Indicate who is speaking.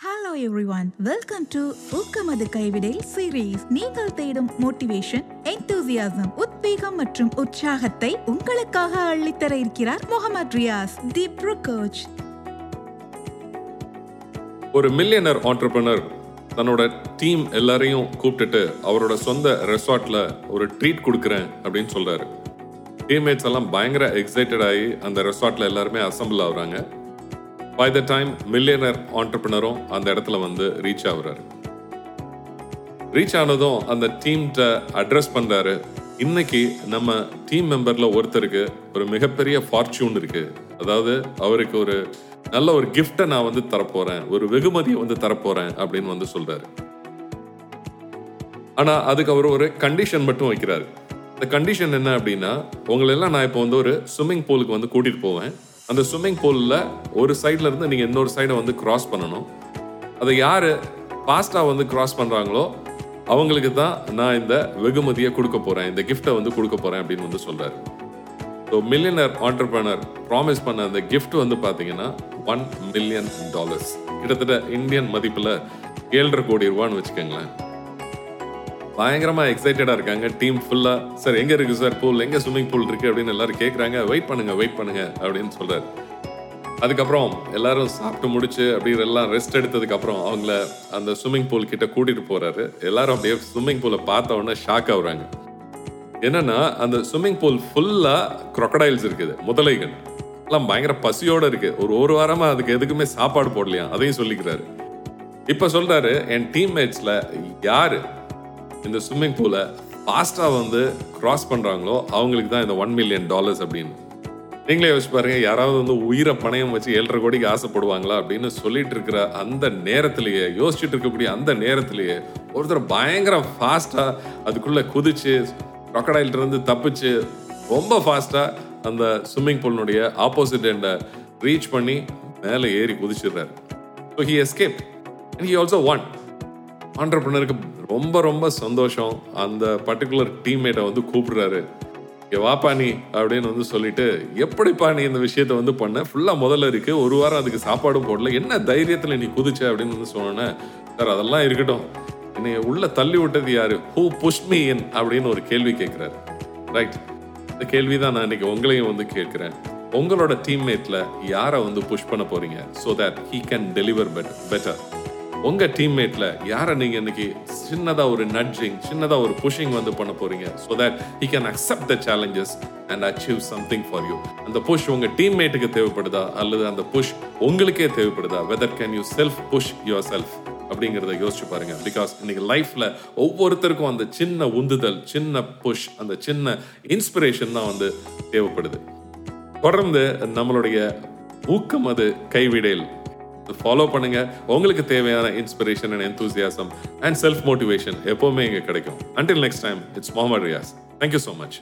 Speaker 1: Hello everyone welcome to ஊக்கமது கைவிடையில் series நீங்கள் தேடும் மோட்டிவேஷன் எந்தூசியாசம் உத்வேகம் மற்றும் உற்சாகத்தை உங்களுக்காக அள்ளித்தர இருக்கிறார் Mohamed Riyaz the pro coach
Speaker 2: ஒரு மில்லியனர் ஆண்டர்பிரினர் தன்னோட டீம் எல்லாரையும் கூப்பிட்டுட்டு அவரோட சொந்த ரெசார்ட்ல ஒரு ட்ரீட் கொடுக்குறேன் அப்படின்னு சொல்றாரு. டீம்மேட்ஸ் எல்லாம் பயங்கர எக்ஸைட்டட் ஆகி அந்த ரெசார்ட்ல எல்லாருமே அசம்பிள் ஆகுறாங்க. பை த டைம் மில்லியனர் ஆண்டர்பிரினரும் அந்த இடத்துல வந்து ரீச் ஆகுறாரு. ரீச் ஆனதும் அந்த டீம்கிட்ட அட்ரஸ் பண்ணுறாரு இன்னைக்கு நம்ம டீம் மெம்பரில் ஒருத்தருக்கு ஒரு மிகப்பெரிய ஃபார்ச்சூன் இருக்கு. அதாவது அவருக்கு ஒரு நல்ல ஒரு கிஃப்டை நான் வந்து தரப்போறேன். ஒரு வெகுமதியை வந்து தரப்போறேன் அப்படின்னு வந்து சொல்றாரு. ஆனால் அதுக்கு அவர் ஒரு கண்டிஷன் மட்டும் வைக்கிறாரு. இந்த கண்டிஷன் என்ன அப்படின்னா உங்களை எல்லாம் நான் இப்போ வந்து ஒரு ஸ்விம்மிங் பூலுக்கு வந்து கூட்டிட்டு போவேன். அந்த ஸ்விம்மிங் பூலில் ஒரு சைடில் இருந்து நீங்கள் இன்னொரு சைடை வந்து கிராஸ் பண்ணணும். அதை யார் ஃபாஸ்ட்டாக வந்து கிராஸ் பண்ணுறாங்களோ அவங்களுக்கு தான் நான் இந்த வெகுமதியை கொடுக்க போகிறேன் இந்த கிஃப்டை வந்து கொடுக்க போகிறேன் அப்படின்னு வந்து சொல்கிறார் ஸோ மில்லியனர் ஆண்டர்பிரனர் ப்ராமிஸ் பண்ண அந்த கிஃப்ட் வந்து பார்த்தீங்கன்னா ஒன் மில்லியன் டாலர்ஸ் கிட்டத்தட்ட இந்தியன் மதிப்பில் ஏழரை கோடி ரூபான்னு வச்சுக்கோங்களேன். பயங்கரமா எக்ஸைட்டடா இருக்காங்க. டீம் ஃபுல்லா சார் எங்க இருக்கு சார் பூல் எங்க ஸ்விம்மிங் பூல் இருக்கு? அப்படின்னு எல்லாரும் கேட்குறாங்க வெயிட் பண்ணுங்க வெயிட் பண்ணுங்க அப்படின்னு சொல்றாரு. அதுக்கப்புறம் எல்லாரும் சாப்பிட்டு முடிச்சு அப்படி எல்லாம் ரெஸ்ட் எடுத்ததுக்கு அப்புறம் அவங்கள அந்த ஸ்விம்மிங் பூல் கிட்ட கூட்டிட்டு போறாரு. எல்லாரும் அப்படியே ஸ்விம்மிங் பூலை பார்த்த உடனே ஷாக் ஆகுறாங்க. என்னன்னா அந்த ஸ்விம்மிங் பூல் ஃபுல்லா க்ரொக்கடைல்ஸ் இருக்குது முதலைகள். எல்லாம் பயங்கர பசியோட இருக்கு. ஒரு ஒரு வாரமா அதுக்கு எதுக்குமே சாப்பாடு போடலையா? அதையும் சொல்லிக்கிறாரு. இப்ப சொல்றாரு என் டீம்மேட்ஸ்ல யாரு இந்த ஸ்விம்மிங் பூலை ஃபாஸ்ட்டாக வந்து கிராஸ் பண்றாங்களோ அவங்களுக்கு தான் இந்த ஒன் மில்லியன் டாலர்ஸ் அப்படின்னு. நீங்களே யோசிச்சு பாருங்க யாராவது வந்து உயிரை பணயம் வச்சு ஏழரை கோடிக்கு ஆசைப்படுவாங்களா அப்படின்னு சொல்லிட்டு இருக்கிற அந்த நேரத்திலேயே யோசிச்சுட்டு இருக்கக்கூடிய அந்த நேரத்திலேயே ஒருத்தர் பயங்கர ஃபாஸ்ட்டாக அதுக்குள்ள குதிச்சு crocodile இருந்து தப்பிச்சு ரொம்ப ஃபாஸ்ட்டாக அந்த ஸ்விம்மிங் பூலினுடைய ஆப்போசிட் எண்டை ரீச் பண்ணி மேலே ஏறி குதிச்சிடுறாரு. So he escape and he also one ஆண்டர்பிரினருக்கு ரொம்ப ரொம்ப சந்தோஷம். அந்த பர்டிகுலர் டீம்மேட்டை வந்து கூப்பிடுறாரு. வாப்பா நீ அப்படின்னு வந்து சொல்லிட்டு எப்படிப்பா நீ இந்த விஷயத்த வந்து பண்ண? ஃபுல்லாக முதல்ல இருக்கு. ஒரு வாரம் அதுக்கு சாப்பாடும் போடல. என்ன தைரியத்தில் நீ குதிச்ச? அப்படின்னு வந்து சொன்னோன்னே சார் அதெல்லாம் இருக்கட்டும். என்னை உள்ள தள்ளி விட்டது யாரு? ஹூ புஷ்மி என் அப்படின்னு ஒரு கேள்வி கேட்குறாரு ரைட் இந்த கேள்வி தான் நான் இன்னைக்கு உங்களையும் வந்து கேட்குறேன். உங்களோட டீம்மேட்ல யாரை வந்து புஷ் பண்ண போறீங்க? So that he can deliver better better உங்க டீம்மேட்ல யாரை நீங்க இன்னைக்கு சின்னதா ஒரு நட்ஜிங் சின்னதா ஒரு புஷிங் வந்து பண்ண போறீங்க? So that he can accept the challenges and achieve something for you அந்த புஷ் உங்க டீம்மேட்டுக்கு தேவைப்படுதா? அல்லது அந்த புஷ் உங்களுக்கே தேவைப்படுதா? Whether can you self push yourself அப்படிங்கிறத யோசிச்சு பாருங்க. பிகாஸ் இன்னைக்கு லைஃப்ல ஒவ்வொருத்தருக்கும் அந்த சின்ன உந்துதல் சின்ன புஷ் அந்த சின்ன இன்ஸ்பிரேஷன் தான் வந்து தேவைப்படுது. தொடர்ந்து நம்மளுடைய ஊக்கம் அது கைவிடேல். ஃபாலோ பண்ணுங்க. உங்களுக்கு தேவையான inspiration and enthusiasm and self motivation எப்பவுமே இங்க கிடைக்கும். Until next time it's Mohamed Riyaz thank you so much